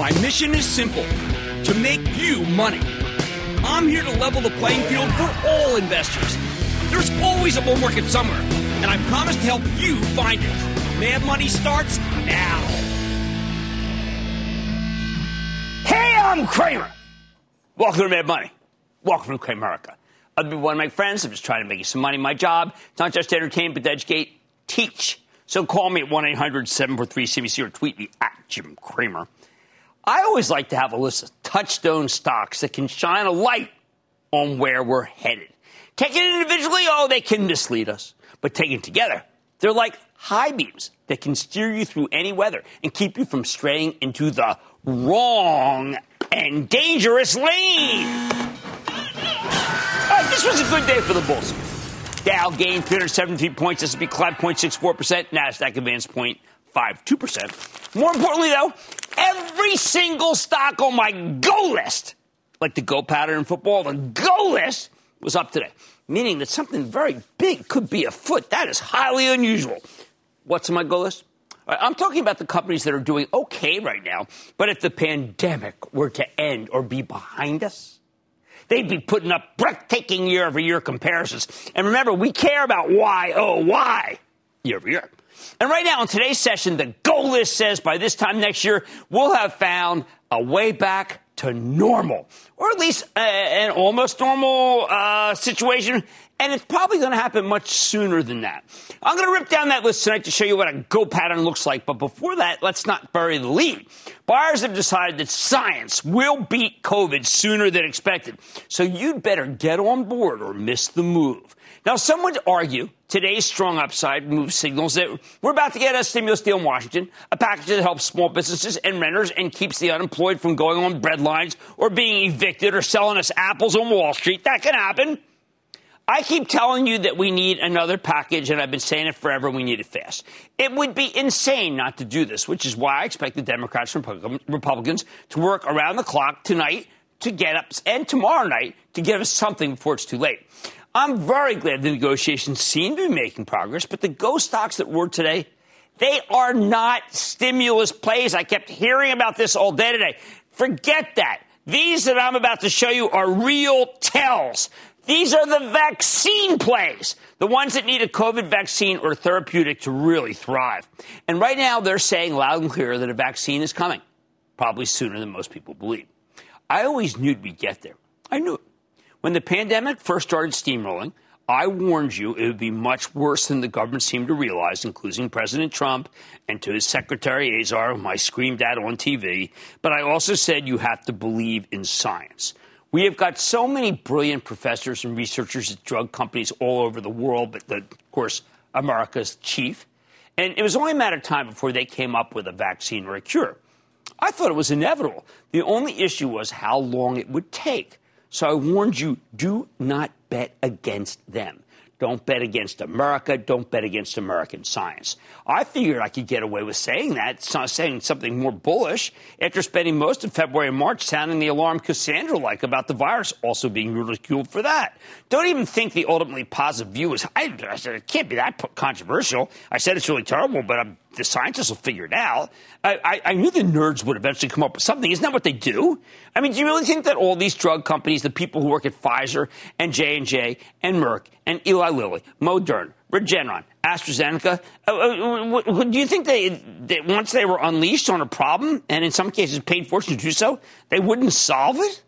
My mission is simple to make you money. I'm here to level the playing field for all investors. There's always a bull market somewhere, and I promise to help you find it. Mad Money starts now. Hey, I'm Cramer. Welcome to Mad Money. Welcome to Cramerica. Other people one of my friends. I'm just trying to make you some money. My job, it's not just to entertain, but to educate, teach. So call me at 1 800 743 CBC or tweet me at Jim Cramer. I always like to have a list of touchstone stocks that can shine a light on where we're headed. Taken individually, oh, they can mislead us. But taken together, they're like high beams that can steer you through any weather and keep you from straying into the wrong and dangerous lane. This was a good day for the Bulls. Dow gained 317 points, S&P climbed 0.64%, NASDAQ advanced 0.52%. More importantly, though, every single stock on my go list, like the go pattern in football, the go list was up today, meaning that something very big could be afoot. That is highly unusual. What's on my go list? Right, I'm talking about the companies that are doing okay right now, but if the pandemic were to end or be behind us, they'd be putting up breathtaking year over year comparisons. And remember, we care about why, oh, why year over year. And right now, in today's session, the goal list says by this time next year, we'll have found a way back to normal, or at least uh, an almost normal uh, situation. And it's probably going to happen much sooner than that. I'm going to rip down that list tonight to show you what a go pattern looks like. But before that, let's not bury the lead. Buyers have decided that science will beat COVID sooner than expected. So you'd better get on board or miss the move. Now, some would argue today's strong upside move signals that we're about to get a stimulus deal in Washington, a package that helps small businesses and renters and keeps the unemployed from going on bread lines or being evicted or selling us apples on Wall Street. That can happen. I keep telling you that we need another package, and I've been saying it forever. We need it fast. It would be insane not to do this, which is why I expect the Democrats and Republicans to work around the clock tonight to get up and tomorrow night to give us something before it's too late. I'm very glad the negotiations seem to be making progress, but the go stocks that were today, they are not stimulus plays. I kept hearing about this all day today. Forget that. These that I'm about to show you are real tells. These are the vaccine plays, the ones that need a COVID vaccine or therapeutic to really thrive. And right now, they're saying loud and clear that a vaccine is coming, probably sooner than most people believe. I always knew we'd get there. I knew it. When the pandemic first started steamrolling, I warned you it would be much worse than the government seemed to realize, including President Trump and to his secretary Azar, whom I screamed at on TV. But I also said you have to believe in science. We have got so many brilliant professors and researchers at drug companies all over the world, but the, of course, America's chief. And it was only a matter of time before they came up with a vaccine or a cure. I thought it was inevitable. The only issue was how long it would take. So I warned you do not bet against them. Don't bet against America. Don't bet against American science. I figured I could get away with saying that, saying something more bullish after spending most of February and March sounding the alarm Cassandra like about the virus, also being ridiculed for that. Don't even think the ultimately positive view is, I, I said, it can't be that controversial. I said it's really terrible, but I'm the scientists will figure it out. I, I, I, knew the nerds would eventually come up with something. Isn't that what they do? I mean, do you really think that all these drug companies, the people who work at Pfizer and J and J and Merck and Eli Lilly, Moderna, Regeneron, AstraZeneca. Uh, uh, do you think they, that once they were unleashed on a problem, and in some cases paid fortune to do so, they wouldn't solve it?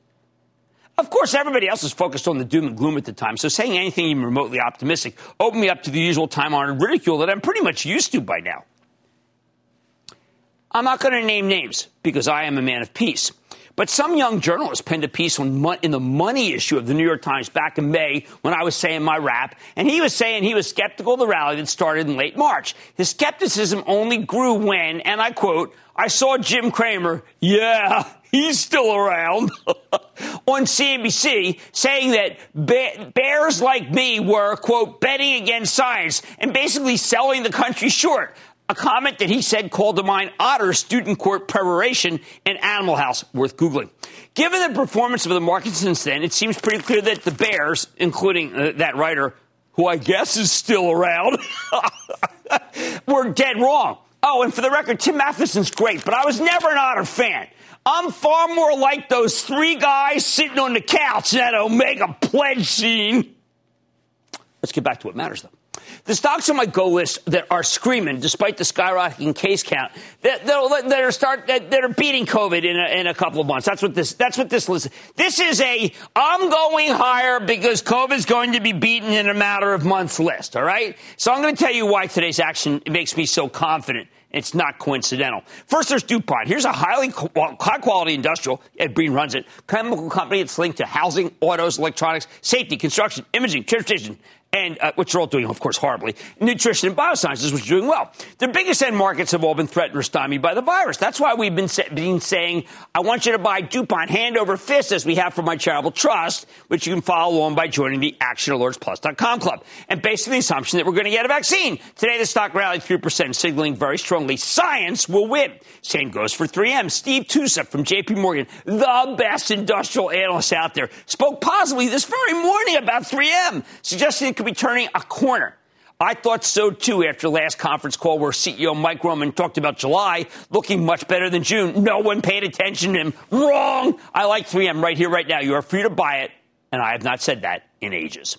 Of course, everybody else is focused on the doom and gloom at the time, so saying anything even remotely optimistic opened me up to the usual time honored ridicule that I'm pretty much used to by now. I'm not going to name names because I am a man of peace. But some young journalist penned a piece on, in the money issue of the New York Times back in May when I was saying my rap, and he was saying he was skeptical of the rally that started in late March. His skepticism only grew when, and I quote, I saw Jim Cramer, yeah, he's still around, on CNBC saying that bears like me were, quote, betting against science and basically selling the country short a comment that he said called to mind Otter student court preparation and Animal House, worth Googling. Given the performance of the market since then, it seems pretty clear that the Bears, including uh, that writer, who I guess is still around, were dead wrong. Oh, and for the record, Tim Matheson's great, but I was never an Otter fan. I'm far more like those three guys sitting on the couch in that Omega pledge scene. Let's get back to what matters, though. The stocks on my go list that are screaming, despite the skyrocketing case count, that, that, are start that, are beating COVID in a, in a couple of months. That's what this. That's what this list. This is a I'm going higher because COVID is going to be beaten in a matter of months list. All right. So I'm going to tell you why today's action makes me so confident. It's not coincidental. First, there's DuPont. Here's a highly high quality industrial. Ed Breen runs it. Chemical company. It's linked to housing, autos, electronics, safety, construction, imaging, transportation, and uh, which are all doing, of course, horribly. Nutrition and biosciences, which are doing well. The biggest end markets have all been threatened or stymied by the virus. That's why we've been, sa- been saying, I want you to buy DuPont hand over fist, as we have for my charitable trust, which you can follow along by joining the ActionAlertsPlus.com club. And based on the assumption that we're going to get a vaccine. Today, the stock rallied 3%, signaling very strongly science will win. Same goes for 3M. Steve Tusa from JP Morgan, the best industrial analyst out there, spoke positively this very morning about 3M, suggesting could be turning a corner. I thought so too after last conference call where CEO Mike Roman talked about July looking much better than June. No one paid attention to him. Wrong. I like 3M right here, right now. You are free to buy it, and I have not said that in ages.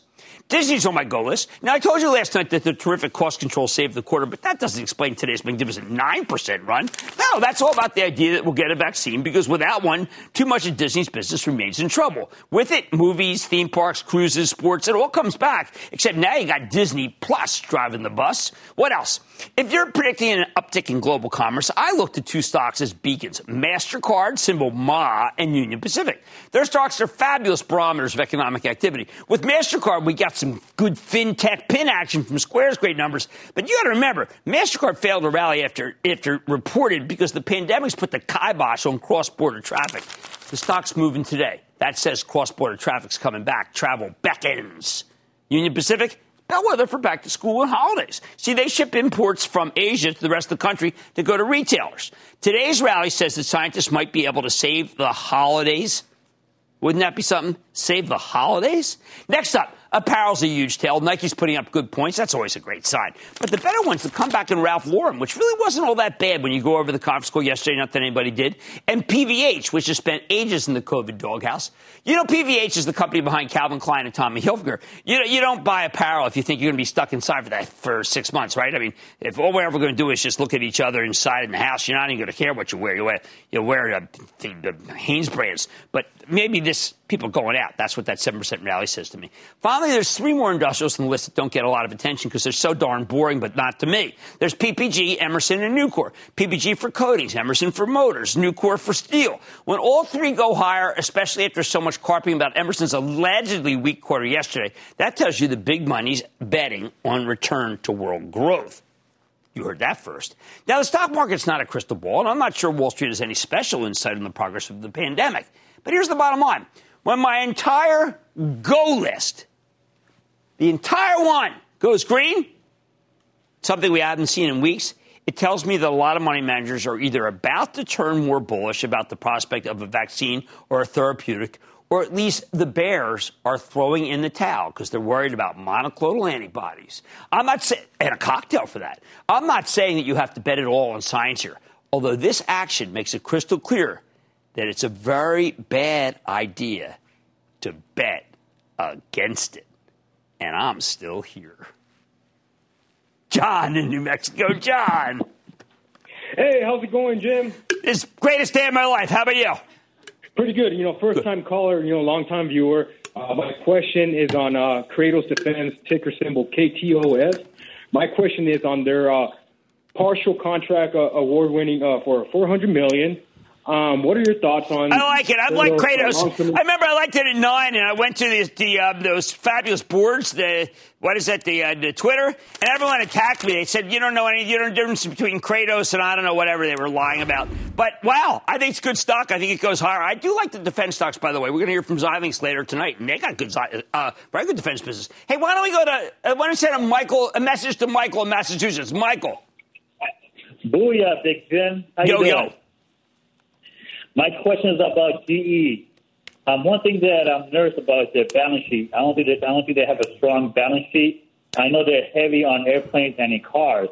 Disney's on my go list. Now, I told you last night that the terrific cost control saved the quarter, but that doesn't explain today's magnificent 9% run. No, that's all about the idea that we'll get a vaccine because without one, too much of Disney's business remains in trouble. With it, movies, theme parks, cruises, sports, it all comes back, except now you got Disney Plus driving the bus. What else? If you're predicting an uptick in global commerce, I looked at two stocks as beacons MasterCard, symbol MA, and Union Pacific. Their stocks are fabulous barometers of economic activity. With MasterCard, we got some good fintech pin action from Square's great numbers. But you got to remember, MasterCard failed to rally after, after reported because the pandemic's put the kibosh on cross border traffic. The stock's moving today. That says cross border traffic's coming back. Travel beckons. Union Pacific, bellwether for back to school and holidays. See, they ship imports from Asia to the rest of the country to go to retailers. Today's rally says that scientists might be able to save the holidays. Wouldn't that be something? Save the holidays? Next up, Apparel's a huge tale. Nike's putting up good points. That's always a great sign. But the better one's the comeback in Ralph Lauren, which really wasn't all that bad when you go over the conference call yesterday, not that anybody did. And PVH, which has spent ages in the COVID doghouse. You know, PVH is the company behind Calvin Klein and Tommy Hilfiger. You, know, you don't buy apparel if you think you're going to be stuck inside for that for six months, right? I mean, if all we're ever going to do is just look at each other inside in the house, you're not even going to care what you wear. You wear, you wear uh, the, the Hanes brands. But maybe this people going out. That's what that 7% rally says to me. Finally, there's three more industrials on the list that don't get a lot of attention because they're so darn boring, but not to me. There's PPG, Emerson, and Nucor. PPG for coatings, Emerson for motors, Nucor for steel. When all three go higher, especially after so much carping about Emerson's allegedly weak quarter yesterday, that tells you the big money's betting on return to world growth. You heard that first. Now, the stock market's not a crystal ball, and I'm not sure Wall Street has any special insight on the progress of the pandemic. But here's the bottom line when my entire go list, the entire one, goes green, something we haven't seen in weeks, it tells me that a lot of money managers are either about to turn more bullish about the prospect of a vaccine or a therapeutic, or at least the bears are throwing in the towel because they're worried about monoclonal antibodies. I'm not saying, and a cocktail for that. I'm not saying that you have to bet it all on science here, although this action makes it crystal clear that it's a very bad idea to bet against it. And I'm still here. John in New Mexico. John. Hey, how's it going, Jim? It's greatest day of my life. How about you? Pretty good. You know, first time caller, you know, long time viewer. Uh, my question is on uh, Kratos Defense, ticker symbol KTOS. My question is on their uh, partial contract uh, award winning uh, for 400 million. Um, what are your thoughts on? I like it. I like Kratos. I remember I liked it at nine, and I went to the, the uh, those fabulous boards. The what is that? The uh, the Twitter, and everyone attacked me. They said you don't know any. You don't know the difference between Kratos and I don't know whatever they were lying about. But wow, I think it's good stock. I think it goes higher. I do like the defense stocks. By the way, we're going to hear from Xilinx later tonight, and they got good, uh, very good defense business. Hey, why don't we go to? Uh, why don't we send a Michael a message to Michael in Massachusetts? Michael. Booyah, Big Jim. How yo you yo. My question is about GE. Um, one thing that I'm nervous about is their balance sheet. I don't think that, I don't think they have a strong balance sheet. I know they're heavy on airplanes and in cars.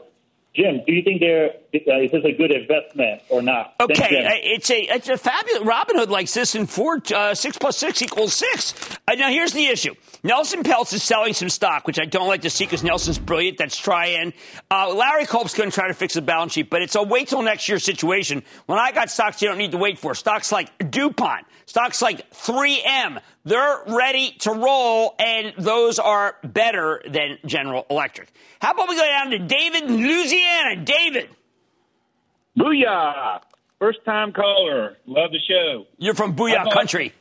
Jim, do you think they're is this a good investment or not? Okay, uh, it's a it's a fabulous. Robinhood likes this, and four uh, six plus six equals six. Uh, now here's the issue: Nelson Peltz is selling some stock, which I don't like to see because Nelson's brilliant. That's try in. Uh, Larry Culp's going to try to fix the balance sheet, but it's a wait till next year situation. When I got stocks, you don't need to wait for stocks like Dupont, stocks like 3M. They're ready to roll, and those are better than General Electric. How about we go down to David in Louisiana? David, Booyah! First time caller. Love the show. you're from Booyah about- Country.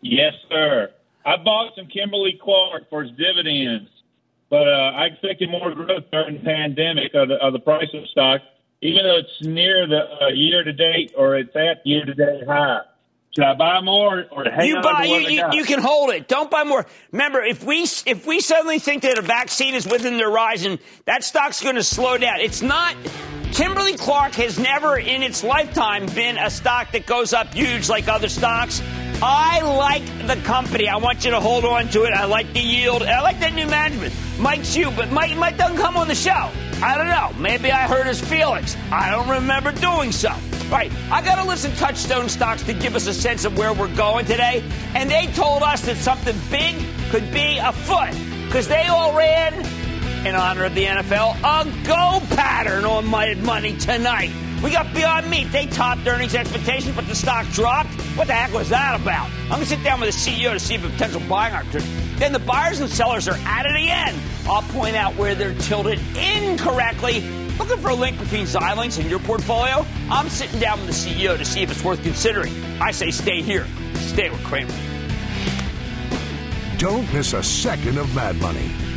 Yes, sir. I bought some Kimberly Clark for its dividends, but uh, I expected more growth during the pandemic of the, of the price of stock, even though it's near the uh, year to date or it's at year to date high. Should I buy more or hang you on buy to you, you, you can hold it. Don't buy more. Remember if we if we suddenly think that a vaccine is within the horizon that stock's going to slow down. It's not kimberly clark has never in its lifetime been a stock that goes up huge like other stocks I like the company. I want you to hold on to it. I like the yield. I like that new management. Mike Hsu, but Mike, Mike doesn't come on the show. I don't know. Maybe I hurt his feelings. I don't remember doing so. Right. I got to listen to Touchstone Stocks to give us a sense of where we're going today. And they told us that something big could be afoot because they all ran, in honor of the NFL, a go pattern on my money tonight. We got Beyond Meat. They topped earnings expectations, but the stock dropped. What the heck was that about? I'm going to sit down with the CEO to see if a potential buying opportunity. Then the buyers and sellers are at it again. I'll point out where they're tilted incorrectly. Looking for a link between Xilinx and your portfolio? I'm sitting down with the CEO to see if it's worth considering. I say stay here. Stay with Cramer. Don't miss a second of Mad Money.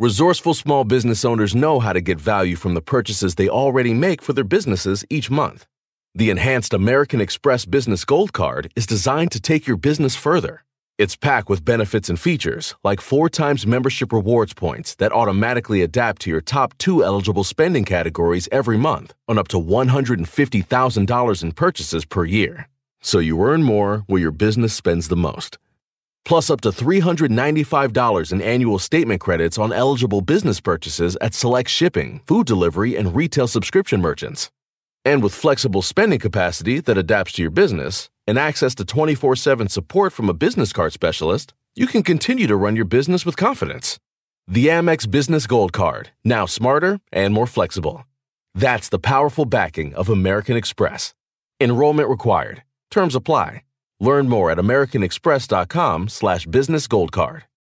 Resourceful small business owners know how to get value from the purchases they already make for their businesses each month. The enhanced American Express Business Gold Card is designed to take your business further. It's packed with benefits and features like four times membership rewards points that automatically adapt to your top two eligible spending categories every month on up to $150,000 in purchases per year. So you earn more where your business spends the most. Plus up to $395 in annual statement credits on eligible business purchases at select shipping, food delivery, and retail subscription merchants. And with flexible spending capacity that adapts to your business and access to 24 7 support from a business card specialist, you can continue to run your business with confidence. The Amex Business Gold Card, now smarter and more flexible. That's the powerful backing of American Express. Enrollment required. Terms apply. Learn more at americanexpress.com slash business.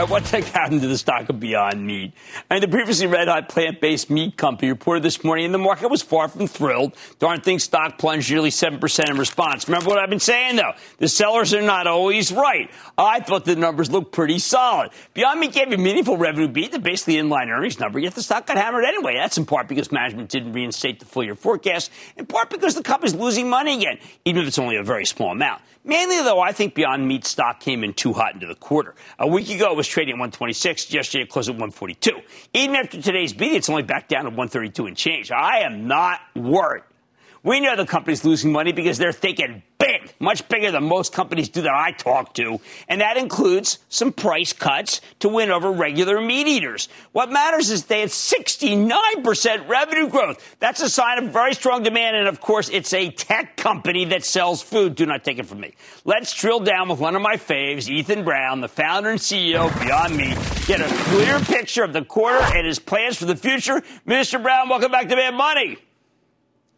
Right, what's happened to the stock of Beyond Meat? And the previously red hot plant based meat company reported this morning, and the market was far from thrilled. Darn thing stock plunged nearly 7% in response. Remember what I've been saying, though? The sellers are not always right. I thought the numbers looked pretty solid. Beyond Meat gave a meaningful revenue beat, the basically inline earnings number, yet the stock got hammered anyway. That's in part because management didn't reinstate the full year forecast, in part because the company's losing money again, even if it's only a very small amount. Mainly, though, I think Beyond Meat stock came in too hot into the quarter. A week ago, it was trading at 126. Yesterday, it closed at 142. Even after today's beat, it's only back down to 132 and change. I am not worried. We know the company's losing money because they're thinking big, much bigger than most companies do that I talk to. And that includes some price cuts to win over regular meat eaters. What matters is they had 69% revenue growth. That's a sign of very strong demand. And of course, it's a tech company that sells food. Do not take it from me. Let's drill down with one of my faves, Ethan Brown, the founder and CEO of Beyond Meat. Get a clear picture of the quarter and his plans for the future. Mr. Brown, welcome back to Mad Money.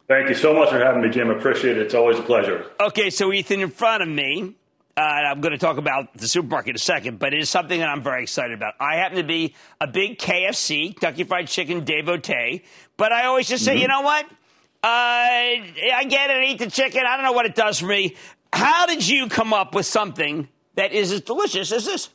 Thank you so much for having me, Jim. Appreciate it. It's always a pleasure. Okay, so Ethan, in front of me, uh, I'm going to talk about the supermarket in a second, but it is something that I'm very excited about. I happen to be a big KFC, Kentucky Fried Chicken devotee, but I always just say, mm-hmm. you know what? Uh, I get it, I eat the chicken. I don't know what it does for me. How did you come up with something that is as delicious as this?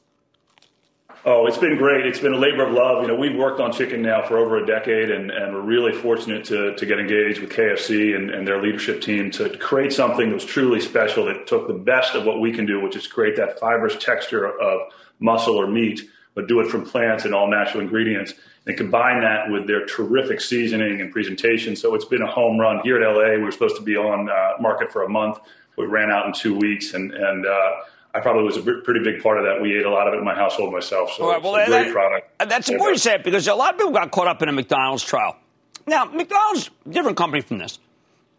Oh, it's been great. It's been a labor of love. You know, we've worked on chicken now for over a decade, and, and we're really fortunate to, to get engaged with KFC and, and their leadership team to create something that was truly special that took the best of what we can do, which is create that fibrous texture of muscle or meat, but do it from plants and all natural ingredients, and combine that with their terrific seasoning and presentation. So it's been a home run. Here at LA, we were supposed to be on uh, market for a month. We ran out in two weeks, and, and uh, I probably was a pretty big part of that. We ate a lot of it in my household myself. So well, it's a great that, product. That's uh, important to say because a lot of people got caught up in a McDonald's trial. Now, McDonald's different company from this.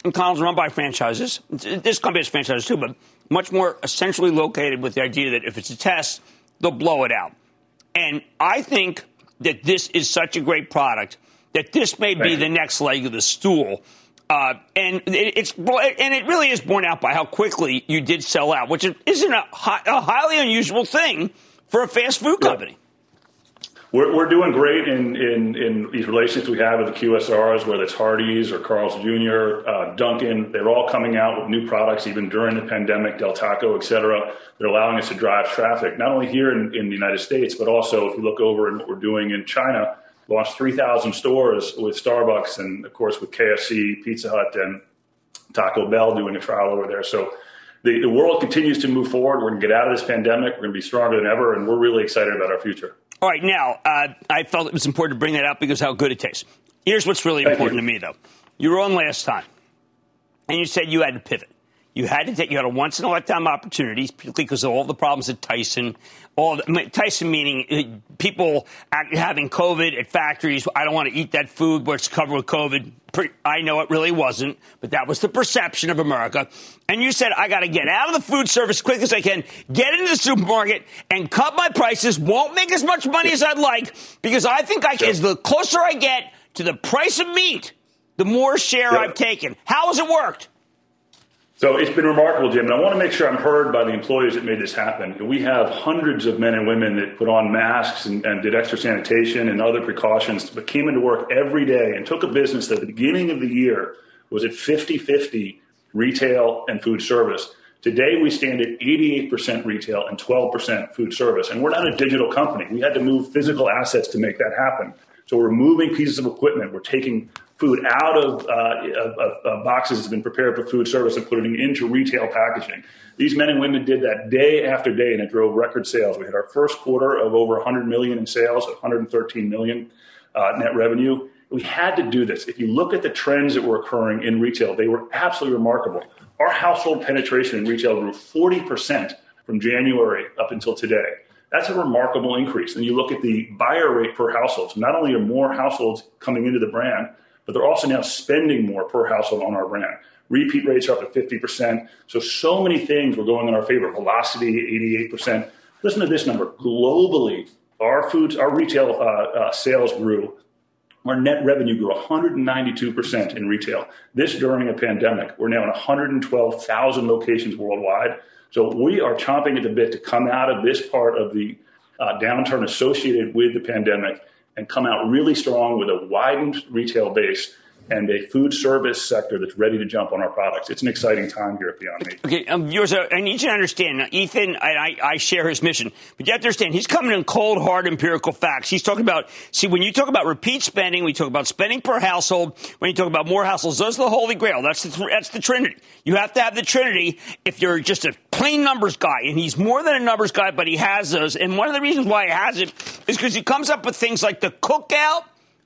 McDonald's run by franchises. This company has franchises too, but much more essentially located with the idea that if it's a test, they'll blow it out. And I think that this is such a great product that this may Thank be you. the next leg of the stool uh, and it, it's and it really is borne out by how quickly you did sell out, which isn't a, high, a highly unusual thing for a fast food company. We're, we're doing great in, in, in these relationships we have with the QSRs, whether it's Hardee's or Carl's Jr., uh, Dunkin'. They're all coming out with new products, even during the pandemic, Del Taco, et cetera. They're allowing us to drive traffic, not only here in, in the United States, but also if you look over and what we're doing in China launched 3,000 stores with Starbucks and, of course, with KFC, Pizza Hut, and Taco Bell doing a trial over there. So the, the world continues to move forward. We're going to get out of this pandemic. We're going to be stronger than ever, and we're really excited about our future. All right, now, uh, I felt it was important to bring that up because how good it tastes. Here's what's really Thank important you. to me, though. You were on last time, and you said you had to pivot. You had to take, you had a once in a lifetime opportunity, particularly because of all the problems at Tyson. All the, Tyson meaning uh, people having COVID at factories. I don't want to eat that food where it's covered with COVID. I know it really wasn't, but that was the perception of America. And you said, I got to get out of the food service as quick as I can, get into the supermarket and cut my prices. Won't make as much money as I'd like because I think I can, as the closer I get to the price of meat, the more share I've taken. How has it worked? So it's been remarkable, Jim, and I want to make sure I'm heard by the employees that made this happen. We have hundreds of men and women that put on masks and, and, did extra sanitation and other precautions, but came into work every day and took a business that at the beginning of the year was at 50 50 retail and food service. Today, we stand at 88% retail and 12% food service. And we're not a digital company. We had to move physical assets to make that happen. So we're moving pieces of equipment. We're taking food out of, uh, of, of, boxes that's been prepared for food service and putting it into retail packaging. These men and women did that day after day, and it drove record sales. We had our first quarter of over 100 million in sales, 113 million uh, net revenue. We had to do this. If you look at the trends that were occurring in retail, they were absolutely remarkable. Our household penetration in retail grew 40% from January up until today. That's a remarkable increase. And you look at the buyer rate per household. Not only are more households coming into the brand, but they're also now spending more per household on our brand. Repeat rates are up to 50%. So, so many things were going in our favor. Velocity, 88%. Listen to this number. Globally, our foods, our retail uh, uh, sales grew. Our net revenue grew 192% in retail. This during a pandemic. We're now in 112,000 locations worldwide. So we are chomping at the bit to come out of this part of the uh, downturn associated with the pandemic and come out really strong with a widened retail base and a food service sector that's ready to jump on our products. It's an exciting time here at Beyond Meat. Okay, um, uh, I need you to understand. Now, Ethan, I, I, I, share his mission, but you have to understand he's coming in cold, hard empirical facts. He's talking about, see, when you talk about repeat spending, we talk about spending per household. When you talk about more households, those are the holy grail. That's the, that's the Trinity. You have to have the Trinity if you're just a plain numbers guy, and he's more than a numbers guy, but he has those. And one of the reasons why he has it is because he comes up with things like the cookout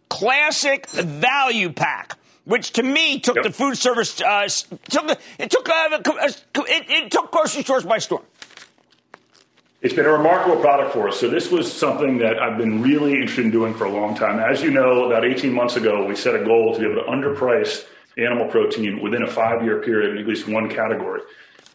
classic value pack which to me took yep. the food service uh, took it took uh, it, it took grocery stores by storm. It's been a remarkable product for us. So this was something that I've been really interested in doing for a long time. As you know, about 18 months ago, we set a goal to be able to underprice animal protein within a five-year period in at least one category.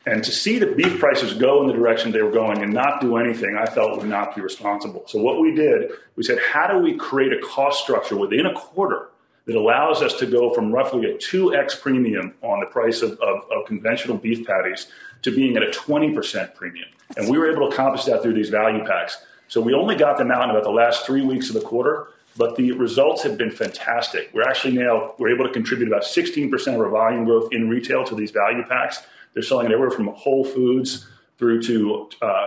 And to see the beef prices go in the direction they were going and not do anything, I felt would not be responsible. So what we did, we said, how do we create a cost structure within a quarter that allows us to go from roughly a 2x premium on the price of, of, of conventional beef patties to being at a 20% premium. And we were able to accomplish that through these value packs. So we only got them out in about the last three weeks of the quarter, but the results have been fantastic. We're actually now we're able to contribute about 16% of our volume growth in retail to these value packs. They're selling it everywhere from Whole Foods through to uh,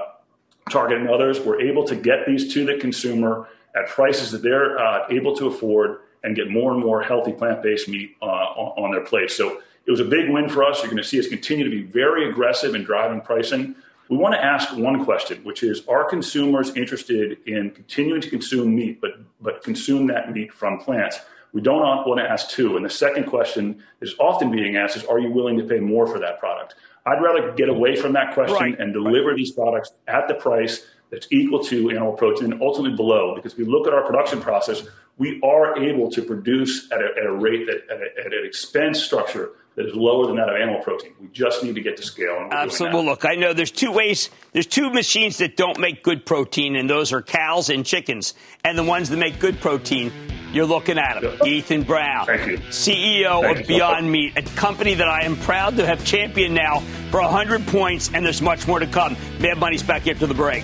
Target and others. We're able to get these to the consumer at prices that they're uh, able to afford and get more and more healthy plant-based meat uh, on, on their plate. So it was a big win for us. You're going to see us continue to be very aggressive in driving pricing. We want to ask one question, which is: Are consumers interested in continuing to consume meat, but but consume that meat from plants? We don't want to ask two. And the second question is often being asked: Is Are you willing to pay more for that product? I'd rather get away from that question right. and deliver right. these products at the price that's equal to animal protein and ultimately below. Because if we look at our production process, we are able to produce at a, at a rate that at, a, at, an expense structure that is lower than that of animal protein. We just need to get to scale. Absolutely. Well, look, I know there's two ways. There's two machines that don't make good protein, and those are cows and chickens. And the ones that make good protein, you're looking at them. Ethan Brown, Thank you. CEO Thank of Beyond Meat, a company that I am proud to have championed now for 100 points, and there's much more to come. Mad Money's back after the break.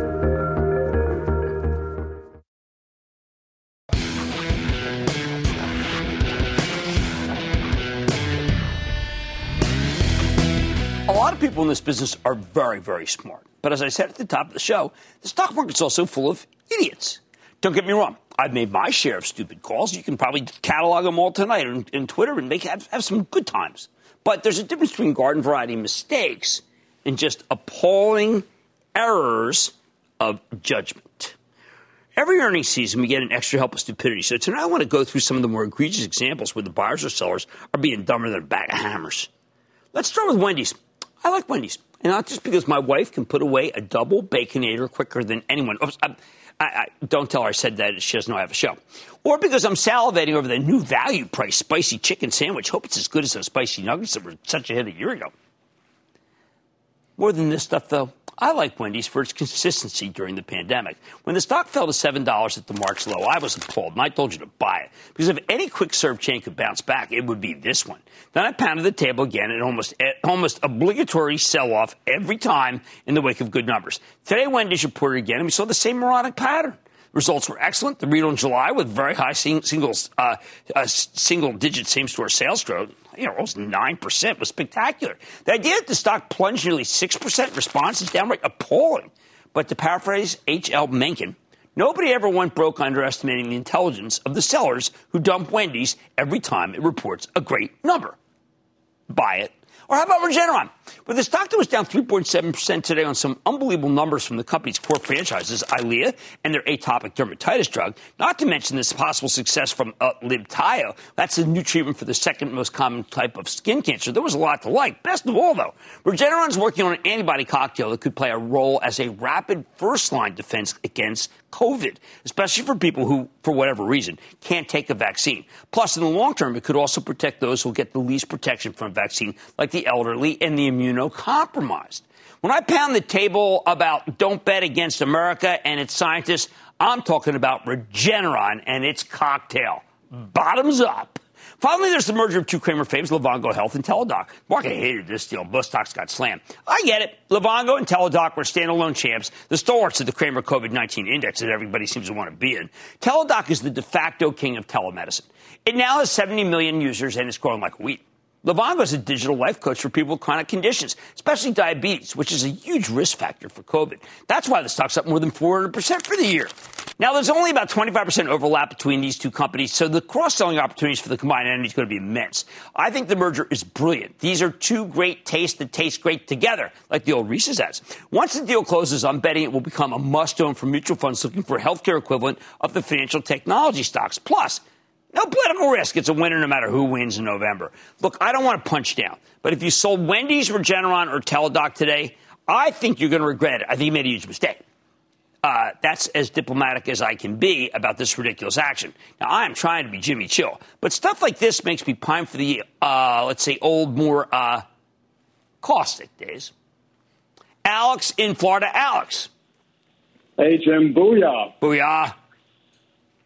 People in this business are very, very smart. But as I said at the top of the show, the stock market's also full of idiots. Don't get me wrong. I've made my share of stupid calls. You can probably catalog them all tonight on, on Twitter and make have, have some good times. But there's a difference between garden variety mistakes and just appalling errors of judgment. Every earnings season, we get an extra help of stupidity. So tonight, I want to go through some of the more egregious examples where the buyers or sellers are being dumber than a bag of hammers. Let's start with Wendy's. I like Wendy's. And not just because my wife can put away a double baconator quicker than anyone. Oops, I, I, don't tell her I said that. She doesn't know I have a show. Or because I'm salivating over the new value price spicy chicken sandwich. Hope it's as good as those spicy nuggets that were such a hit a year ago. More than this stuff, though, I like Wendy's for its consistency during the pandemic. When the stock fell to $7 at the March low, I was appalled, and I told you to buy it. Because if any quick serve chain could bounce back, it would be this one. Then I pounded the table again and almost, almost obligatory sell off every time in the wake of good numbers. Today, Wendy's reported again, and we saw the same moronic pattern. Results were excellent. The read on July with very high single, uh, uh, single digit same store sales growth you know, almost 9% was spectacular. The idea that the stock plunged nearly 6% in response is downright appalling. But to paraphrase H.L. Mencken, nobody ever went broke underestimating the intelligence of the sellers who dump Wendy's every time it reports a great number. Buy it. Or how about Regeneron? Well, the stock that was down 3.7% today on some unbelievable numbers from the company's core franchises, Eylea and their atopic dermatitis drug, not to mention this possible success from uh, Libtayo. That's a new treatment for the second most common type of skin cancer. There was a lot to like. Best of all, though, Regeneron is working on an antibody cocktail that could play a role as a rapid first line defense against COVID, especially for people who, for whatever reason, can't take a vaccine. Plus, in the long term, it could also protect those who get the least protection from a vaccine, like the elderly and the immunocompromised. When I pound the table about don't bet against America and its scientists, I'm talking about Regeneron and its cocktail. Bottoms up. Finally, there's the merger of two Cramer faves, Livongo Health and Teladoc. Market hated this deal. Both stocks got slammed. I get it. Livongo and Teladoc were standalone champs, the stalwarts of the Cramer COVID 19 index that everybody seems to want to be in. Teladoc is the de facto king of telemedicine. It now has 70 million users and it's growing like weed. Livongo is a digital life coach for people with chronic conditions, especially diabetes, which is a huge risk factor for COVID. That's why the stock's up more than 400% for the year. Now, there's only about 25% overlap between these two companies, so the cross-selling opportunities for the combined entity is going to be immense. I think the merger is brilliant. These are two great tastes that taste great together, like the old Reese's ads. Once the deal closes, I'm betting it will become a must-own for mutual funds looking for a healthcare equivalent of the financial technology stocks. Plus, no political risk. It's a winner no matter who wins in November. Look, I don't want to punch down, but if you sold Wendy's, Regeneron, or Teladoc today, I think you're going to regret it. I think you made a huge mistake. Uh, that's as diplomatic as I can be about this ridiculous action. Now, I am trying to be Jimmy Chill, but stuff like this makes me pine for the, uh, let's say, old, more uh, caustic days. Alex in Florida. Alex. Hey, Jim. Booyah. Booyah.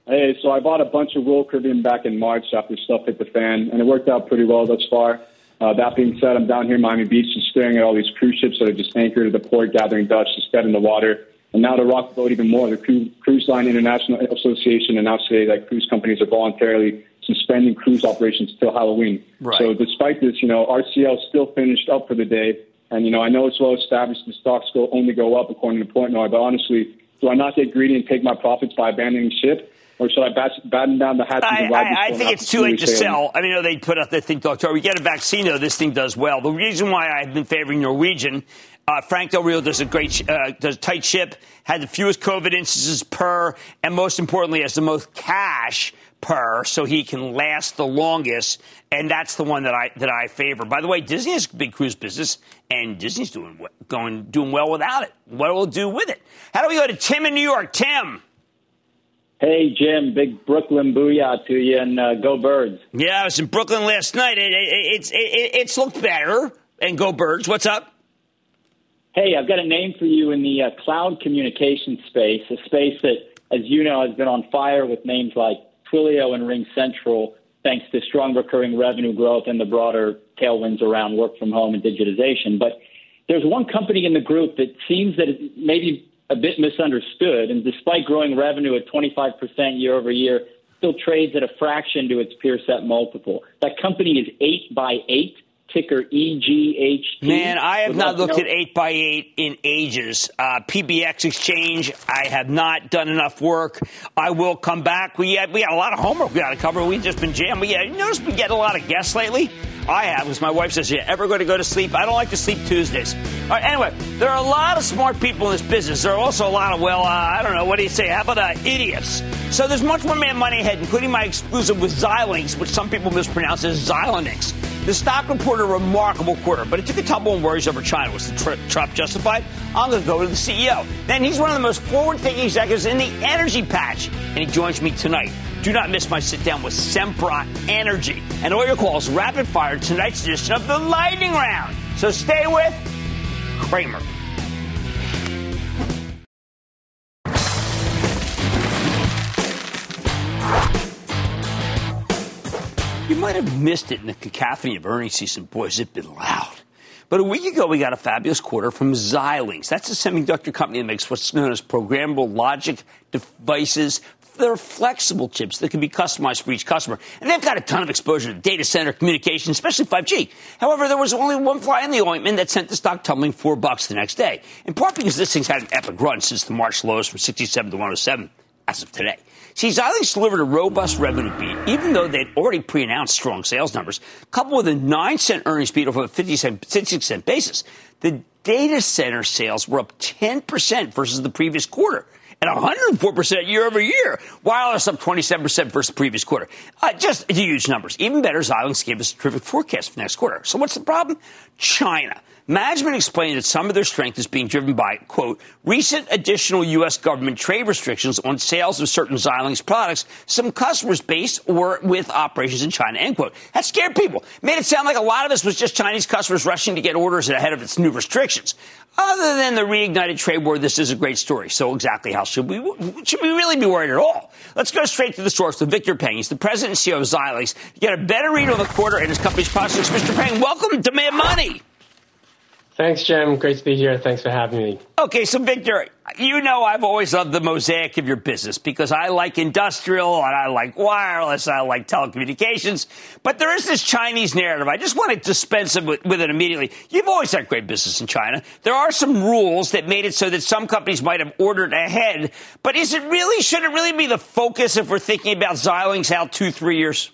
Hey, so I bought a bunch of Royal Caribbean back in March after stuff hit the fan, and it worked out pretty well thus far. Uh, that being said, I'm down here in Miami Beach just staring at all these cruise ships that are just anchored at the port, gathering dust, just dead in the water. And now to rock the boat even more, the Cruise Line International Association announced today that cruise companies are voluntarily suspending cruise operations till Halloween. Right. So despite this, you know, RCL still finished up for the day. And, you know, I know it's well established the stocks go only go up according to Portnoy, but honestly, do I not get greedy and take my profits by abandoning ship? Or should I bat- batten down the hatches? I, I, I think it's too late to sell. I mean, you know, they put out the thing, Doctor. We get a vaccine, though. This thing does well. The reason why I've been favoring Norwegian, uh, Frank Del Rio does a great, uh, does a tight ship, had the fewest COVID instances per, and most importantly, has the most cash per, so he can last the longest. And that's the one that I that I favor. By the way, Disney has a big cruise business, and Disney's doing going doing well without it. What will it do with it? How do we go to Tim in New York? Tim. Hey, Jim, big Brooklyn booyah to you, and uh, go Birds. Yeah, I was in Brooklyn last night. It, it, it's it, it's looked better. And go Birds. What's up? Hey, I've got a name for you in the uh, cloud communication space, a space that, as you know, has been on fire with names like Twilio and Ring Central, thanks to strong recurring revenue growth and the broader tailwinds around work from home and digitization. But there's one company in the group that seems that it maybe a bit misunderstood. And despite growing revenue at 25% year over year, still trades at a fraction to its peer set multiple. That company is 8 by 8 ticker EGHT. Man, I have not looked at 8 by 8 in ages. Uh, PBX Exchange, I have not done enough work. I will come back. We had, we got a lot of homework we got to cover. We've just been jammed. We had, notice we get a lot of guests lately? I have, because my wife says, you ever going to go to sleep? I don't like to sleep Tuesdays. All right, anyway, there are a lot of smart people in this business. There are also a lot of, well, uh, I don't know, what do you say? How about uh, idiots? So there's much more Mad Money ahead, including my exclusive with Xilinx, which some people mispronounce as Xilinx. The stock reported a remarkable quarter, but it took a tumble in worries over China. Was the tr- Trump justified? I'm going to go to the CEO. Then he's one of the most forward-thinking executives in the energy patch, and he joins me tonight. Do not miss my sit down with Sempra Energy and all your calls rapid fire tonight's edition of the Lightning Round. So stay with Cramer. Might have missed it in the cacophony of earnings season. Boy, has it been loud. But a week ago, we got a fabulous quarter from Xilinx. That's a semiconductor company that makes what's known as programmable logic devices they're flexible chips that can be customized for each customer. And they've got a ton of exposure to data center communication, especially 5G. However, there was only one fly in the ointment that sent the stock tumbling four bucks the next day, in part because this thing's had an epic run since the March lows from 67 to 107 as of today. See, Xilinx delivered a robust revenue beat, even though they'd already pre-announced strong sales numbers, coupled with a 9 cent earnings beat over a 50 cent, 56 cent basis. The data center sales were up 10% versus the previous quarter and 104% year over year. Wireless up 27% versus the previous quarter. Uh, just huge numbers. Even better, Xilinx gave us a terrific forecast for next quarter. So what's the problem? China. Management explained that some of their strength is being driven by, quote, recent additional U.S. government trade restrictions on sales of certain Xilinx products, some customers based or with operations in China, end quote. That scared people. Made it sound like a lot of this was just Chinese customers rushing to get orders ahead of its new restrictions. Other than the reignited trade war, this is a great story. So exactly how should we, should we really be worried at all? Let's go straight to the source with Victor Peng. He's the president and CEO of Xilinx. get a better read on the quarter and his company's prospects. Mr. Peng, welcome to Mad Money. Thanks, Jim. Great to be here. Thanks for having me. Okay, so Victor, you know I've always loved the mosaic of your business because I like industrial and I like wireless, I like telecommunications, but there is this Chinese narrative. I just want to dispense with, with it immediately. You've always had great business in China. There are some rules that made it so that some companies might have ordered ahead, but is it really, should it really be the focus if we're thinking about Xilinx out two, three years?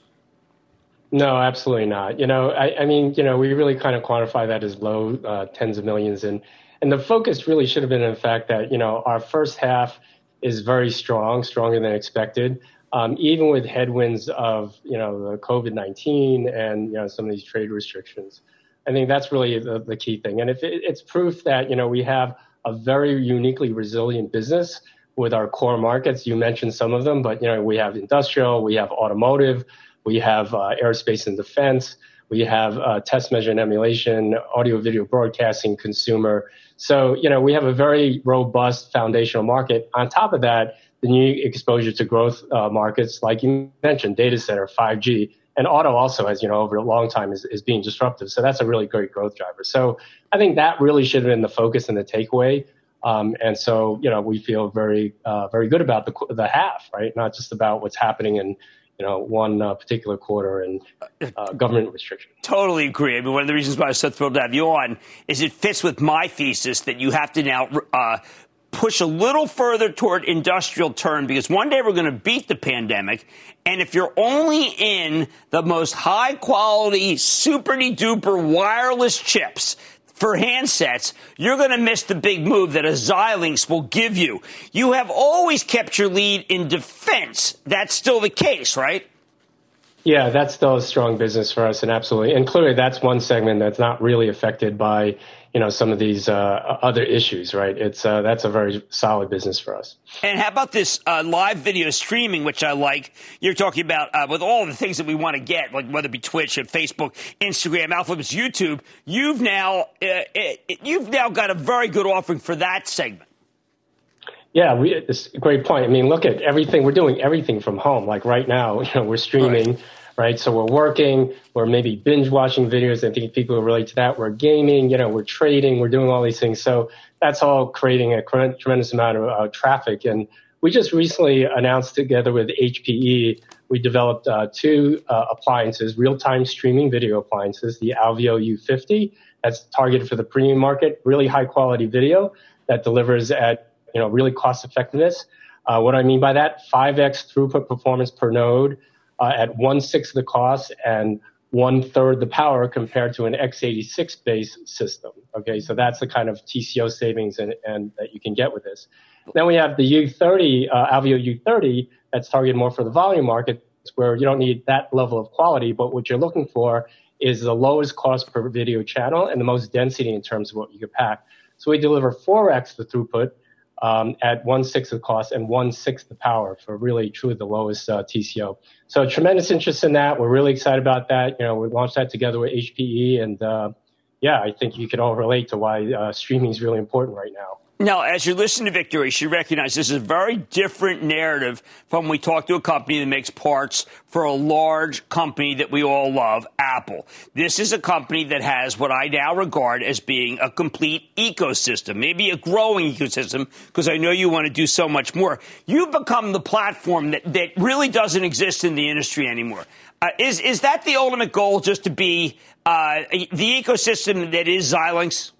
No, absolutely not. You know, I, I mean, you know, we really kind of quantify that as low uh, tens of millions, and and the focus really should have been in the fact that you know our first half is very strong, stronger than expected, um, even with headwinds of you know the COVID nineteen and you know some of these trade restrictions. I think that's really the, the key thing, and if it, it's proof that you know we have a very uniquely resilient business with our core markets. You mentioned some of them, but you know we have industrial, we have automotive. We have uh, aerospace and defense. We have uh, test measure and emulation, audio video broadcasting, consumer. So, you know, we have a very robust foundational market. On top of that, the new exposure to growth uh, markets, like you mentioned, data center, 5G, and auto also, as you know, over a long time is, is being disruptive. So that's a really great growth driver. So I think that really should have been the focus and the takeaway. Um, and so, you know, we feel very, uh, very good about the, the half, right? Not just about what's happening in you know, one uh, particular quarter and uh, government restriction. Totally agree. I mean, one of the reasons why I was so thrilled to have you on is it fits with my thesis that you have to now uh, push a little further toward industrial turn because one day we're going to beat the pandemic. And if you're only in the most high quality, super duper wireless chips for handsets, you're going to miss the big move that a Xilinx will give you. You have always kept your lead in defense. That's still the case, right? Yeah, that's still a strong business for us, and absolutely, and clearly that's one segment that's not really affected by you know some of these uh, other issues, right? It's uh, that's a very solid business for us. And how about this uh, live video streaming, which I like? You're talking about uh, with all the things that we want to get, like whether it be Twitch, and Facebook, Instagram, Alphabet's YouTube. You've now uh, you've now got a very good offering for that segment. Yeah, we, it's a great point. I mean, look at everything we're doing, everything from home. Like right now, you know, we're streaming. Right right? So we're working, we're maybe binge watching videos. I think people relate to that. We're gaming, you know, we're trading, we're doing all these things. So that's all creating a tremendous amount of uh, traffic. And we just recently announced together with HPE, we developed uh, two uh, appliances, real-time streaming video appliances, the Alveo U50, that's targeted for the premium market, really high quality video that delivers at, you know, really cost effectiveness. Uh, what I mean by that, 5x throughput performance per node, uh, at one sixth the cost and one third the power compared to an x86 based system. Okay, so that's the kind of TCO savings and, and that you can get with this. Then we have the U30, uh, Alveo U30, that's targeted more for the volume market, where you don't need that level of quality, but what you're looking for is the lowest cost per video channel and the most density in terms of what you can pack. So we deliver 4x the throughput um, at one sixth the cost and one sixth the power for really truly the lowest uh, TCO. So tremendous interest in that. We're really excited about that. You know, we launched that together with HPE, and uh, yeah, I think you can all relate to why uh, streaming is really important right now. Now, as you listen to Victor, she recognizes this is a very different narrative from when we talk to a company that makes parts for a large company that we all love, Apple. This is a company that has what I now regard as being a complete ecosystem, maybe a growing ecosystem, because I know you want to do so much more. You've become the platform that, that really doesn't exist in the industry anymore. Uh, is, is that the ultimate goal, just to be uh, the ecosystem that is Xilinx?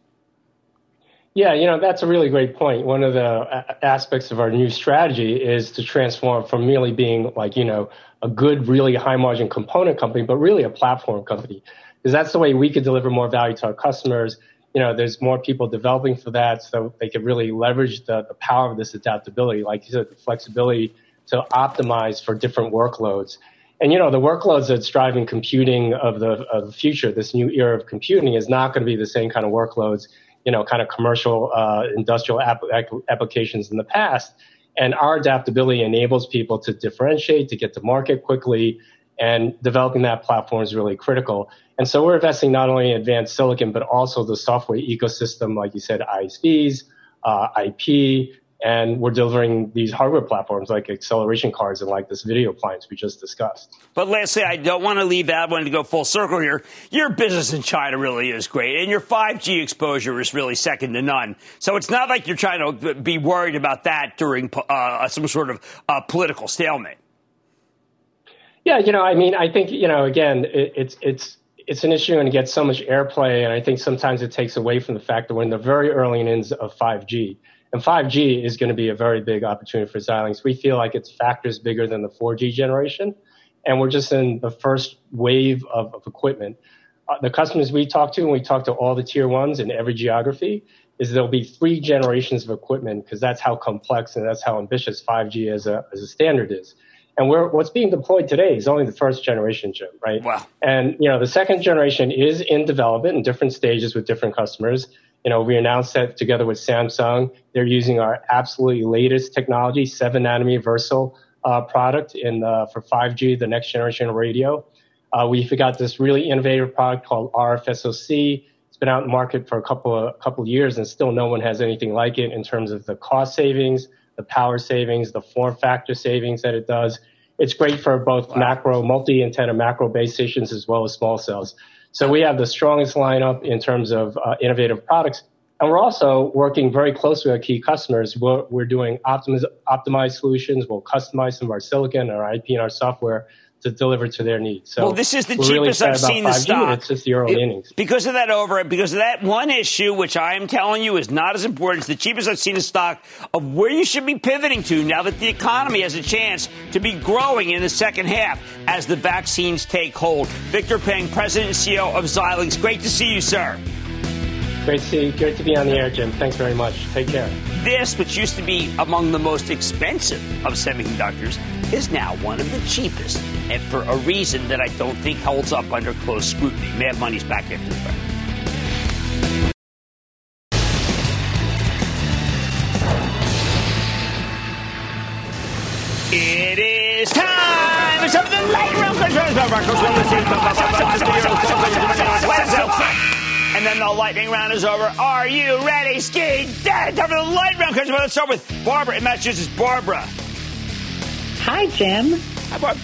Yeah, you know, that's a really great point. One of the uh, aspects of our new strategy is to transform from merely being like, you know, a good, really high margin component company, but really a platform company. Because that's the way we could deliver more value to our customers. You know, there's more people developing for that so they could really leverage the, the power of this adaptability, like you said, the flexibility to optimize for different workloads. And you know, the workloads that's driving computing of the, of the future, this new era of computing is not going to be the same kind of workloads you know, kind of commercial, uh, industrial ap- applications in the past. And our adaptability enables people to differentiate, to get to market quickly, and developing that platform is really critical. And so we're investing not only in advanced silicon, but also the software ecosystem, like you said, ISVs, uh, IP, and we're delivering these hardware platforms like acceleration cards and like this video appliance we just discussed. But lastly, I don't want to leave that one to go full circle here. Your business in China really is great, and your 5G exposure is really second to none. So it's not like you're trying to be worried about that during uh, some sort of uh, political stalemate. Yeah, you know, I mean, I think you know, again, it, it's it's it's an issue and it gets so much airplay, and I think sometimes it takes away from the fact that we're in the very early innings of 5G. And 5G is going to be a very big opportunity for Xilinx. We feel like it's factors bigger than the 4G generation. And we're just in the first wave of, of equipment. Uh, the customers we talk to, and we talk to all the tier ones in every geography, is there'll be three generations of equipment because that's how complex and that's how ambitious 5G as a, as a standard is. And what's being deployed today is only the first generation Jim, right? Wow. And, you know, the second generation is in development in different stages with different customers you know, we announced that together with Samsung, they're using our absolutely latest technology, seven nanometer Versal uh, product in uh, for 5G, the next generation radio. Uh, we've got this really innovative product called RFSoC. It's been out in the market for a couple of couple of years, and still no one has anything like it in terms of the cost savings, the power savings, the form factor savings that it does. It's great for both wow. macro, multi-antenna macro base stations as well as small cells. So we have the strongest lineup in terms of uh, innovative products. And we're also working very closely with our key customers. We're, we're doing optimiz- optimized solutions. We'll customize some of our silicon, our IP, and our software to deliver to their needs. So well, this is the cheapest really I've seen the stock. It's just the early it, innings. Because of that over, because of that one issue, which I am telling you is not as important. It's the cheapest I've seen the stock of where you should be pivoting to now that the economy has a chance to be growing in the second half as the vaccines take hold. Victor Peng, President and CEO of Xilinx. Great to see you, sir. Great to see you. Great to be on the air, Jim. Thanks very much. Take care. This, which used to be among the most expensive of semiconductors, is now one of the cheapest, and for a reason that I don't think holds up under close scrutiny. Mad Money's back after the break. It is time. For the light round and then the lightning round is over. Are you ready, Ski? Time for the lightning round. Let's start with Barbara in Massachusetts. Barbara. Hi, Jim. Hi, Barbara.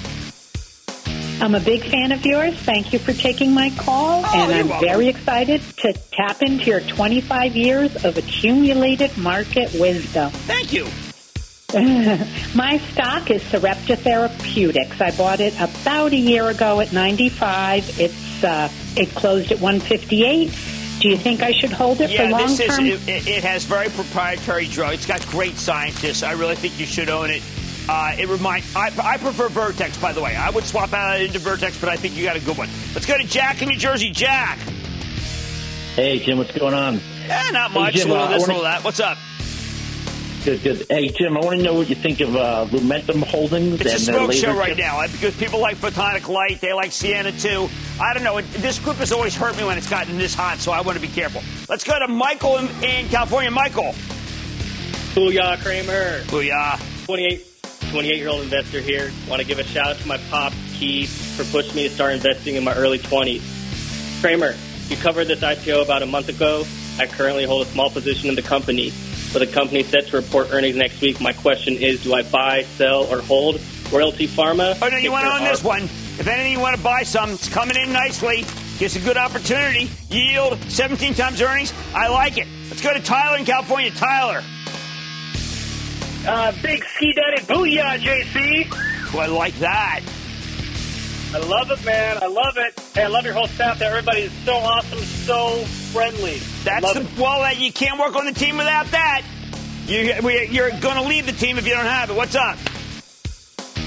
I'm a big fan of yours. Thank you for taking my call. Oh, and I'm welcome. very excited to tap into your 25 years of accumulated market wisdom. Thank you. my stock is Sarepta Therapeutics. I bought it about a year ago at 95. It's uh, it closed at 158. Do you think I should hold it yeah, for long this is, term? It, it, has very proprietary drug. It's got great scientists. I really think you should own it. Uh, it remind I, I, prefer Vertex, by the way. I would swap out into Vertex, but I think you got a good one. Let's go to Jack in New Jersey. Jack. Hey, Jim, what's going on? Yeah, not much. Hey, Jim, a little uh, this, a wanna... little that. What's up? Good, good. Hey, Jim, I want to know what you think of uh, Lumentum Holdings. It's a smoke show chip. right now because people like Photonic Light, they like Ciena too. I don't know. This group has always hurt me when it's gotten this hot, so I want to be careful. Let's go to Michael in, in California. Michael. Booyah, Cramer. Booyah. 28, 28 year old investor here. Want to give a shout out to my pop, Keith, for pushing me to start investing in my early 20s. Cramer, you covered this IPO about a month ago. I currently hold a small position in the company. with the company set to report earnings next week. My question is, do I buy, sell, or hold Royalty Pharma? Oh, no, you want to own this one. If anything, you want to buy some, it's coming in nicely. Gives a good opportunity. Yield, 17 times earnings. I like it. Let's go to Tyler in California. Tyler. Uh, big ski daddy booyah, JC. Oh, I like that. I love it, man. I love it. Hey, I love your whole staff. Everybody is so awesome, so friendly. That's the well. That you can't work on the team without that. You, you're going to leave the team if you don't have it. What's up?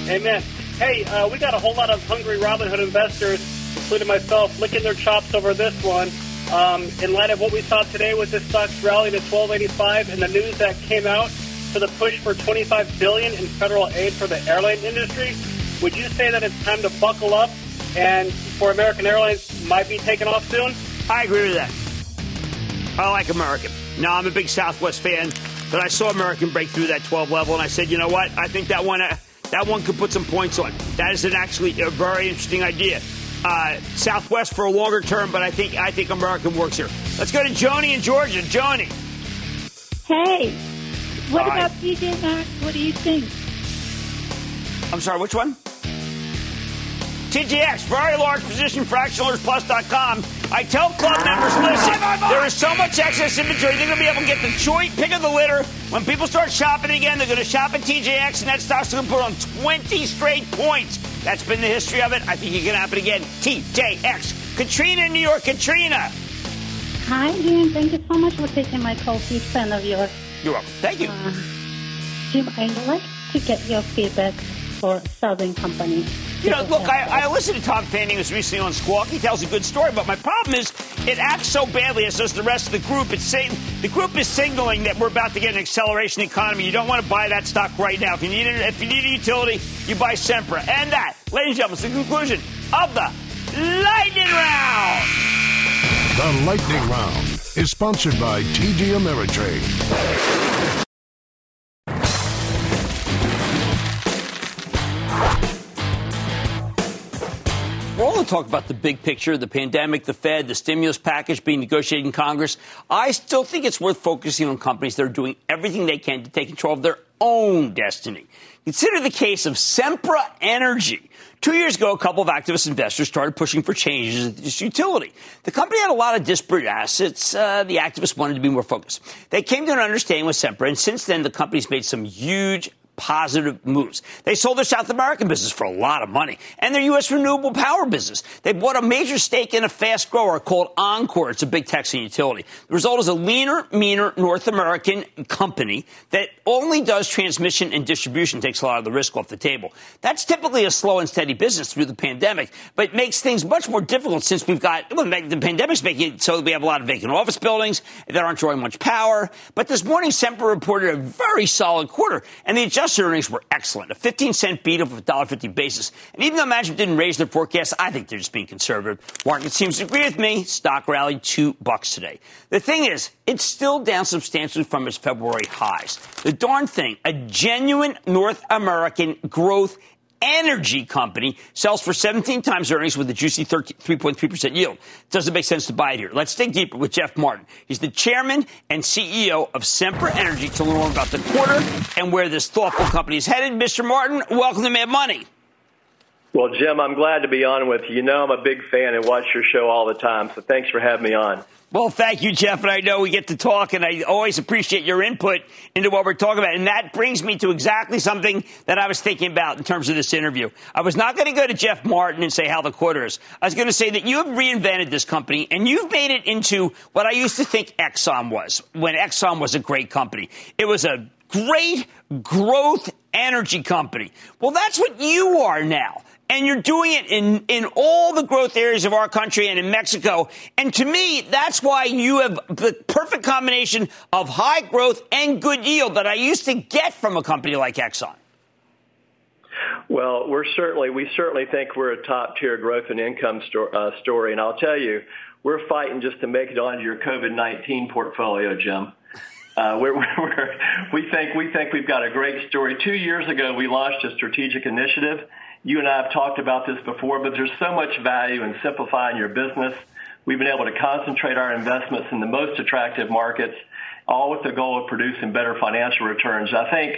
Amen. Hey, uh, we got a whole lot of hungry Robinhood investors, including myself, licking their chops over this one. Um, in light of what we saw today with this stock's rally to 1285 and the news that came out for the push for 25 billion in federal aid for the airline industry, would you say that it's time to buckle up and for American Airlines might be taking off soon? I agree with that. I like American. Now I'm a big Southwest fan, but I saw American break through that 12 level, and I said, you know what? I think that one, uh, that one could put some points on. That is an actually a very interesting idea. Uh, Southwest for a longer term, but I think I think American works here. Let's go to Joni in Georgia. Joni. Hey, what about TJ Maxx? What do you think? I'm sorry, which one? TJX, very large position, for ActionAlertsPlus.com. I tell club members, listen, there is so much excess inventory, they're going to be able to get the joint pick of the litter. When people start shopping again, they're going to shop at TJX, and that stock's going to put on 20 straight points. That's been the history of it. I think it can happen again. TJX. Katrina in New York. Katrina. Hi, Jim. Thank you so much for taking my call. Big fan of yours. You're welcome. Thank you. Uh, Jim, I'd like to get your feedback for Southern Company. You know, look, I, I listened to Tom Fanning was recently on Squawk. He tells a good story, but my problem is it acts so badly as does the rest of the group. It's saying the group is signaling that we're about to get an acceleration economy. You don't want to buy that stock right now. If you need it, if you need a utility, you buy Sempra. And that, ladies and gentlemen, is the conclusion of the lightning round. The Lightning Round is sponsored by TD Ameritrade. For all talk about the big picture, the pandemic, the Fed, the stimulus package being negotiated in Congress, I still think it's worth focusing on companies that are doing everything they can to take control of their own destiny. Consider the case of Sempra Energy. Two years ago, a couple of activist investors started pushing for changes in this utility. The company had a lot of disparate assets. Uh, the activists wanted to be more focused. They came to an understanding with Sempra, and since then, the company's made some huge positive moves. They sold their South American business for a lot of money and their U.S. renewable power business. They bought a major stake in a fast grower called Oncor. It's a big Texan utility. The result is a leaner, meaner North American company that only does transmission and distribution, takes a lot of the risk off the table. That's typically a slow and steady business through the pandemic, but it makes things much more difficult since we've got, well, the pandemic's making it so that we have a lot of vacant office buildings that aren't drawing much power. But this morning, Sempra reported a very solid quarter, and the adjusted earnings were excellent. A 15 cent beat of a $1.50 basis. And even though management didn't raise their forecast, I think they're just being conservative. Market seems to agree with me. Stock rallied two bucks today. The thing is, it's still down substantially from its February highs. The darn thing, a genuine North American growth energy company sells for 17 times earnings with a juicy 3.3% yield. Doesn't make sense to buy it here. Let's dig deeper with Jeff Martin. He's the chairman and CEO of Sempra Energy to learn more about the quarter and where this thoughtful company is headed. Mr. Martin, welcome to Mad Money. Well, Jim, I'm glad to be on with you. You know I'm a big fan and watch your show all the time, so thanks for having me on. Well, thank you, Jeff. And I know we get to talk, and I always appreciate your input into what we're talking about. And that brings me to exactly something that I was thinking about in terms of this interview. I was not going to go to Jeff Martin and say how the quarter is. I was going to say that you have reinvented this company, and you've made it into what I used to think Exxon was when Exxon was a great company. It was a great growth energy company. Well, that's what you are now and you're doing it in, in all the growth areas of our country and in Mexico. And to me, that's why you have the perfect combination of high growth and good yield that I used to get from a company like Exxon. Well, we're certainly we certainly think we're a top tier growth and income sto- uh, story, and I'll tell you, we're fighting just to make it onto your COVID nineteen portfolio, Jim. Uh, we're, we're, we think we think we've got a great story. Two years ago, we launched a strategic initiative you and I have talked about this before, but there's so much value in simplifying your business. We've been able to concentrate our investments in the most attractive markets all with the goal of producing better financial returns. I think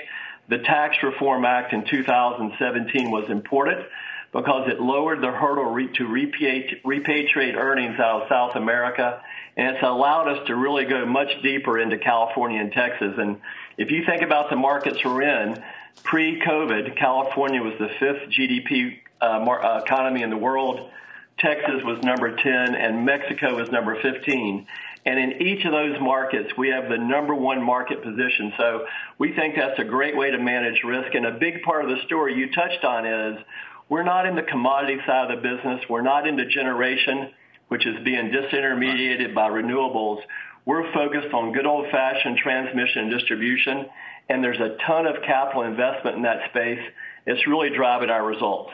the Tax Reform Act in 2017 was important because it lowered the hurdle to repatriate earnings out of South America, and it's allowed us to really go much deeper into California and Texas. And if you think about the markets we're in, pre-COVID, California was the fifth GDP uh, uh, economy in the world. Texas was number 10 and Mexico was number 15. And in each of those markets, we have the number one market position. So we think that's a great way to manage risk. And a big part of the story you touched on is we're not in the commodity side of the business. We're not into generation, which is being disintermediated by renewables. We're focused on good old fashioned transmission and distribution. And there's a ton of capital investment in that space. It's really driving our results.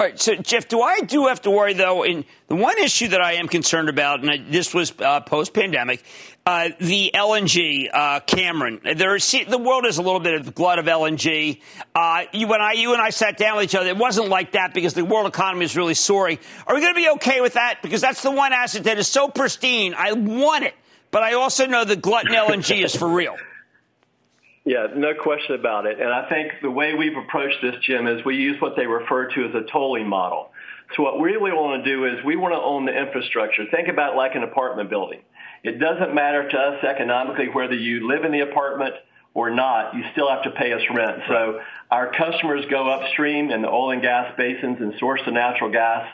All right, so Jeff, do I do have to worry though? In the one issue that I am concerned about, and I, this was uh, post-pandemic, uh, the LNG, uh, Cameron. There, see, the world is a little bit of glut of LNG. Uh, you, when I, you and I sat down with each other, it wasn't like that because the world economy is really soaring. Are we going to be okay with that? Because that's the one asset that is so pristine. I want it, but I also know the glut in LNG is for real. Yeah, no question about it. And I think the way we've approached this, Jim, is we use what they refer to as a tolling model. So what we really want to do is we want to own the infrastructure. Think about like an apartment building. It doesn't matter to us economically whether you live in the apartment or not, you still have to pay us rent. So our customers go upstream in the oil and gas basins and source the natural gas.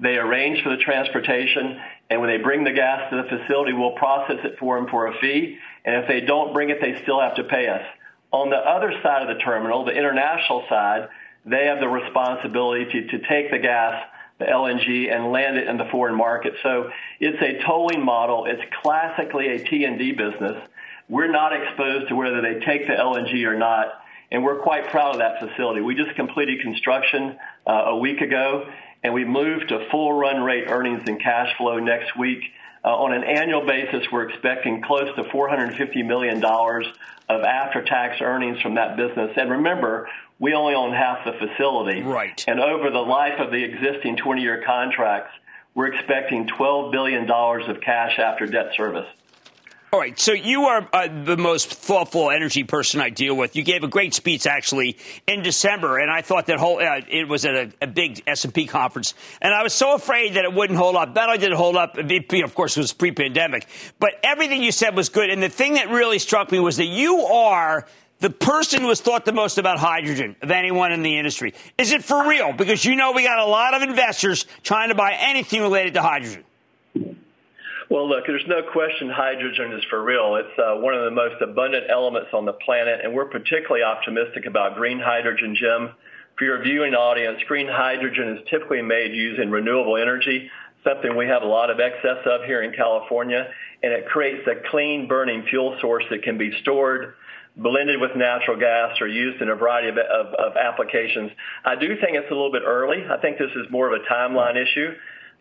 They arrange for the transportation, and when they bring the gas to the facility, we'll process it for them for a fee. And if they don't bring it, they still have to pay us. On the other side of the terminal, the international side, they have the responsibility to, to take the gas, the LNG, and land it in the foreign market. So it's a tolling model. It's classically a T&D business. We're not exposed to whether they take the LNG or not, and we're quite proud of that facility. We just completed construction uh, a week ago, and we moved to full run rate earnings and cash flow next week. Uh, on an annual basis, we're expecting close to $450 million of after-tax earnings from that business. And remember, we only own half the facility. Right. And over the life of the existing 20-year contracts, we're expecting $12 billion of cash after debt service. All right, so you are uh, the most thoughtful energy person I deal with. You gave a great speech actually in December, and I thought that whole uh, it was at a, a big S and P conference, and I was so afraid that it wouldn't hold up. Not only did it hold up, it, of course, it was pre-pandemic, but everything you said was good. And the thing that really struck me was that you are the person who has thought the most about hydrogen of anyone in the industry. Is it for real? Because you know we got a lot of investors trying to buy anything related to hydrogen. Well, look, there's no question hydrogen is for real. It's uh, one of the most abundant elements on the planet, and we're particularly optimistic about green hydrogen, Jim. For your viewing audience, green hydrogen is typically made using renewable energy, something we have a lot of excess of here in California, and it creates a clean burning fuel source that can be stored, blended with natural gas, or used in a variety of, of, of applications. I do think it's a little bit early. I think this is more of a timeline issue.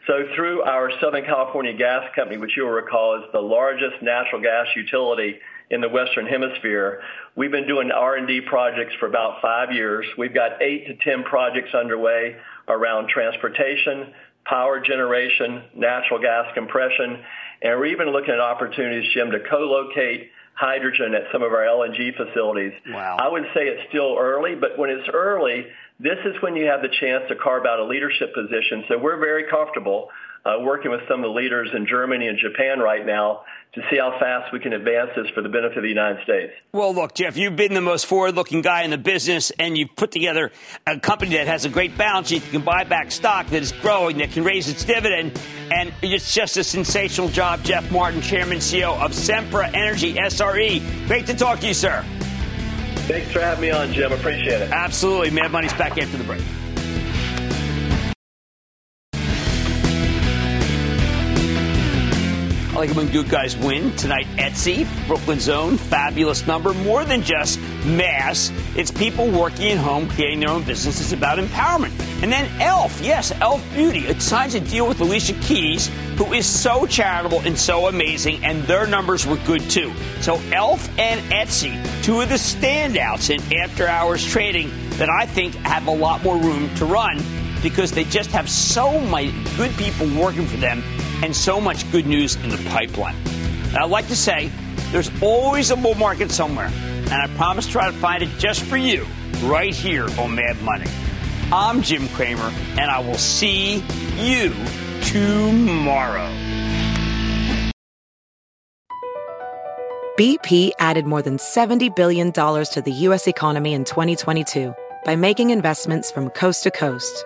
So through our Southern California Gas Company, which you'll recall is the largest natural gas utility in the Western Hemisphere, we've been doing R&D projects for about five years. We've got eight to 10 projects underway around transportation, power generation, natural gas compression, and we're even looking at opportunities, Jim, to co-locate hydrogen at some of our LNG facilities. Wow. I would say it's still early, but when it's early, this is when you have the chance to carve out a leadership position. So we're very comfortable uh, working with some of the leaders in Germany and Japan right now to see how fast we can advance this for the benefit of the United States. Well, look, Jeff, you've been the most forward-looking guy in the business, and you've put together a company that has a great balance sheet, that can buy back stock, that is growing, that can raise its dividend, and it's just a sensational job. Jeff Martin, Chairman CEO of Sempra Energy SRE. Great to talk to you, sir. Thanks for having me on, Jim. Appreciate it. Absolutely. Mad Money's back after the break. Like when good guys win. Tonight, Etsy, Brooklyn's own fabulous number. More than just mass, it's people working at home, creating their own business. It's about empowerment. And then Elf, yes, Elf Beauty. It signs a deal with Alicia Keys, who is so charitable and so amazing, and their numbers were good too. So Elf and Etsy, two of the standouts in after hours trading that I think have a lot more room to run because they just have so many good people working for them and so much good news in the pipeline. I'd like to say There's always a bull market somewhere, and I promise to try to find it just for you right here on Mad Money. I'm Jim Cramer, and I will see you tomorrow. BP added more than $70 billion to the U.S. economy in 2022 by making investments from coast to coast.